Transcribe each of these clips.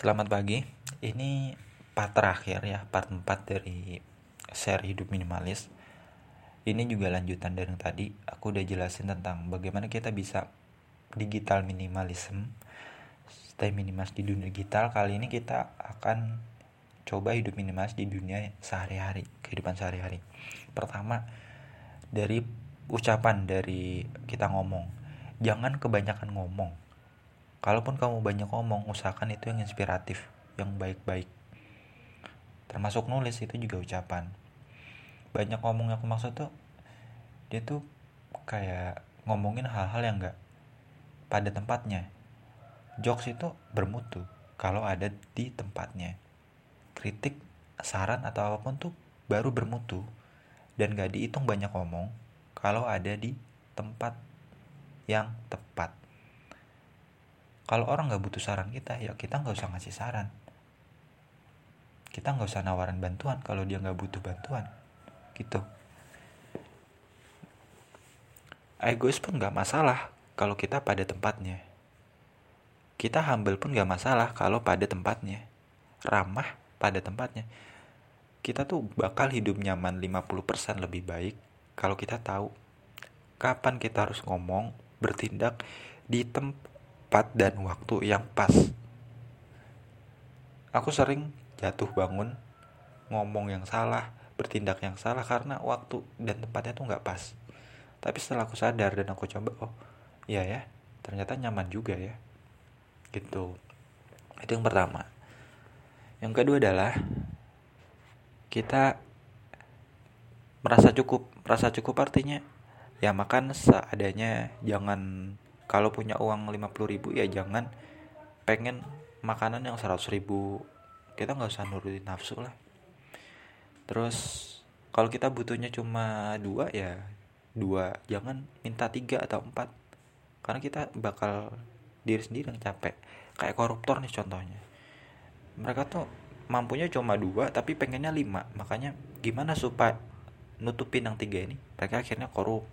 Selamat pagi. Ini part terakhir ya, part 4 dari seri hidup minimalis. Ini juga lanjutan dari yang tadi. Aku udah jelasin tentang bagaimana kita bisa digital minimalism. Stay minimalis di dunia digital. Kali ini kita akan coba hidup minimalis di dunia sehari-hari, kehidupan sehari-hari. Pertama, dari ucapan dari kita ngomong. Jangan kebanyakan ngomong kalaupun kamu banyak ngomong usahakan itu yang inspiratif yang baik-baik. Termasuk nulis itu juga ucapan. Banyak ngomong yang aku maksud tuh dia tuh kayak ngomongin hal-hal yang enggak pada tempatnya. Jokes itu bermutu kalau ada di tempatnya. Kritik saran atau apa pun tuh baru bermutu. Dan gak dihitung banyak ngomong kalau ada di tempat yang tepat kalau orang nggak butuh saran kita ya kita nggak usah ngasih saran. Kita nggak usah nawarin bantuan kalau dia nggak butuh bantuan gitu. Egois pun nggak masalah kalau kita pada tempatnya. Kita humble pun nggak masalah kalau pada tempatnya. Ramah pada tempatnya. Kita tuh bakal hidup nyaman 50% lebih baik kalau kita tahu kapan kita harus ngomong bertindak di tempat tempat dan waktu yang pas. Aku sering jatuh bangun, ngomong yang salah, bertindak yang salah karena waktu dan tempatnya tuh nggak pas. Tapi setelah aku sadar dan aku coba, oh iya ya, ternyata nyaman juga ya. Gitu. Itu yang pertama. Yang kedua adalah kita merasa cukup. Merasa cukup artinya ya makan seadanya, jangan kalau punya uang 50 ribu ya jangan pengen makanan yang 100 ribu. Kita nggak usah nurutin nafsu lah. Terus kalau kita butuhnya cuma dua ya dua. Jangan minta tiga atau empat. Karena kita bakal diri sendiri yang capek. Kayak koruptor nih contohnya. Mereka tuh mampunya cuma dua tapi pengennya lima. Makanya gimana supaya nutupin yang tiga ini? Mereka akhirnya korup.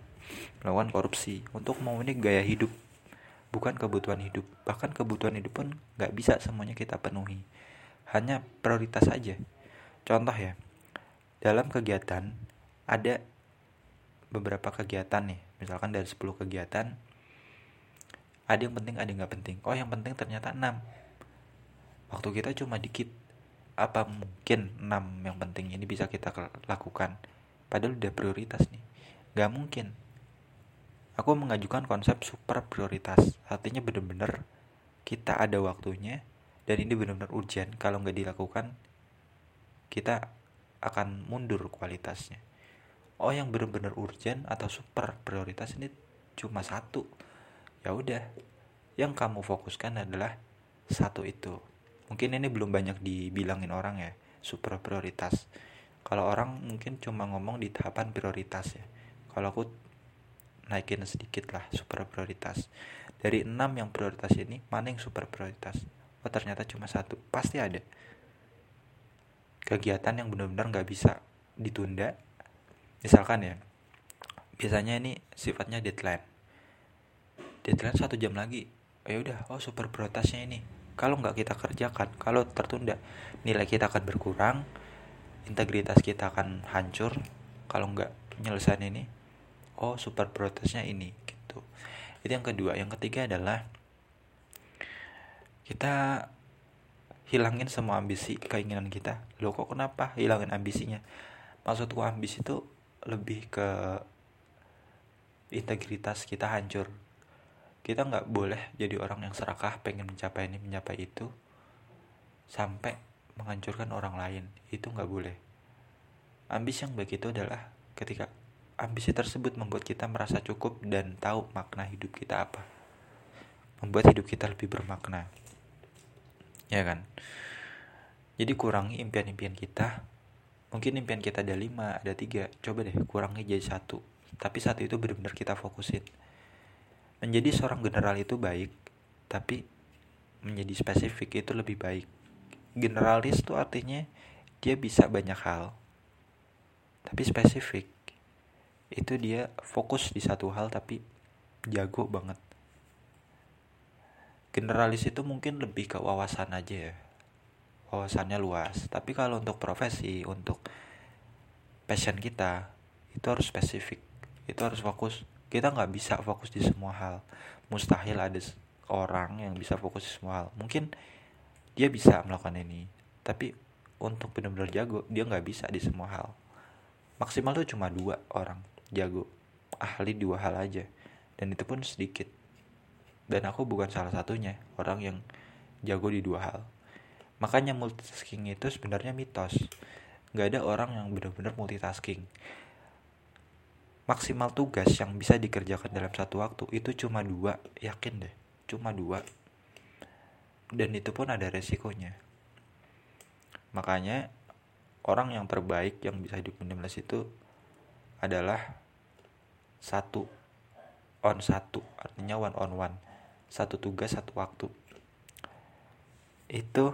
Melakukan korupsi. Untuk memenuhi gaya hidup bukan kebutuhan hidup. Bahkan kebutuhan hidup pun nggak bisa semuanya kita penuhi. Hanya prioritas saja. Contoh ya dalam kegiatan ada beberapa kegiatan nih. Misalkan dari 10 kegiatan ada yang penting ada yang nggak penting. Oh yang penting ternyata 6 waktu kita cuma dikit. Apa mungkin 6 yang penting ini bisa kita lakukan? Padahal udah prioritas nih. Nggak mungkin aku mengajukan konsep super prioritas. Artinya benar-benar kita ada waktunya dan ini benar-benar urgent. Kalau nggak dilakukan kita akan mundur kualitasnya. Oh yang benar-benar urgent atau super prioritas ini cuma satu. Ya udah yang kamu fokuskan adalah satu itu. Mungkin ini belum banyak dibilangin orang ya super prioritas. Kalau orang mungkin cuma ngomong di tahapan prioritas ya. Kalau aku naikin sedikit lah super prioritas. Dari enam yang prioritas ini mana yang super prioritas? Oh ternyata cuma satu. Pasti ada. Kegiatan yang benar-benar nggak bisa ditunda. Misalkan ya biasanya ini sifatnya deadline. Deadline satu jam lagi. Oh, ya udah oh super prioritasnya ini. Kalau nggak kita kerjakan kalau tertunda nilai kita akan berkurang integritas kita akan hancur. Kalau nggak penyelesaian ini oh super protesnya ini gitu. Itu yang kedua. Yang ketiga adalah kita hilangin semua ambisi keinginan kita. Lo kok kenapa hilangin ambisinya? Maksudku ambisi itu lebih ke integritas kita hancur. Kita nggak boleh jadi orang yang serakah pengen mencapai ini mencapai itu sampai menghancurkan orang lain. Itu nggak boleh. Ambisi yang baik itu adalah ketika ambisi tersebut membuat kita merasa cukup dan tahu makna hidup kita apa. Membuat hidup kita lebih bermakna. Ya kan? Jadi kurangi impian-impian kita. Mungkin impian kita ada lima, ada tiga. Coba deh kurangi jadi satu. Tapi satu itu benar-benar kita fokusin. Menjadi seorang general itu baik, tapi menjadi spesifik itu lebih baik. Generalis itu artinya dia bisa banyak hal, tapi spesifik itu dia fokus di satu hal tapi jago banget. Generalis itu mungkin lebih ke wawasan aja ya. Wawasannya luas. Tapi kalau untuk profesi untuk passion kita itu harus spesifik. Itu harus fokus. Kita nggak bisa fokus di semua hal. Mustahil ada orang yang bisa fokus di semua hal. Mungkin dia bisa melakukan ini tapi untuk benar-benar jago dia nggak bisa di semua hal. Maksimal tuh cuma dua orang jago ahli dua hal aja. Dan itu pun sedikit. Dan aku bukan salah satunya orang yang jago di dua hal. Makanya multitasking itu sebenarnya mitos. Nggak ada orang yang benar-benar multitasking. Maksimal tugas yang bisa dikerjakan dalam satu waktu itu cuma dua yakin deh cuma dua. Dan itu pun ada resikonya. Makanya orang yang terbaik yang bisa minimalis itu adalah satu on satu artinya one on one. Satu tugas satu waktu. Itu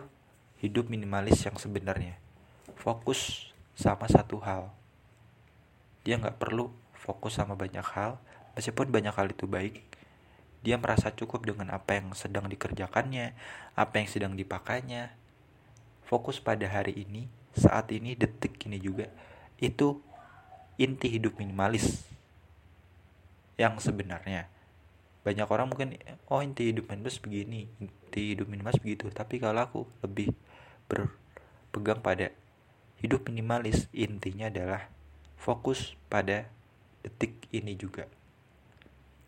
hidup minimalis yang sebenarnya. Fokus sama satu hal. Dia nggak perlu fokus sama banyak hal. Meskipun banyak hal itu baik dia merasa cukup dengan apa yang sedang dikerjakannya apa yang sedang dipakainya. Fokus pada hari ini saat ini detik ini juga. Itu inti hidup minimalis yang sebenarnya. Banyak orang mungkin oh inti hidup minimalis begini inti hidup minimalis begitu. Tapi kalau aku lebih berpegang pada hidup minimalis intinya adalah fokus pada detik ini juga.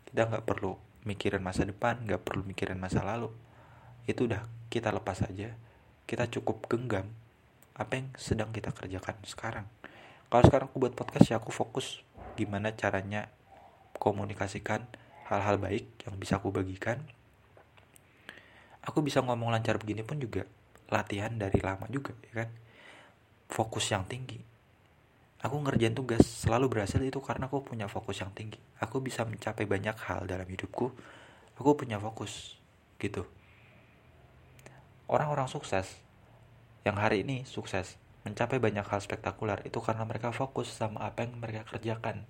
Kita nggak perlu mikirin masa depan nggak perlu mikirin masa lalu. Itu udah kita lepas aja. Kita cukup genggam apa yang sedang kita kerjakan sekarang kalau sekarang aku buat podcast ya aku fokus gimana caranya komunikasikan hal-hal baik yang bisa aku bagikan. Aku bisa ngomong lancar begini pun juga latihan dari lama juga ya kan? Fokus yang tinggi. Aku ngerjain tugas selalu berhasil itu karena aku punya fokus yang tinggi. Aku bisa mencapai banyak hal dalam hidupku aku punya fokus gitu. Orang-orang sukses yang hari ini sukses mencapai banyak hal spektakuler itu karena mereka fokus sama apa yang mereka kerjakan.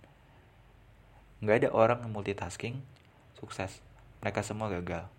Nggak ada orang yang multitasking sukses. Mereka semua gagal.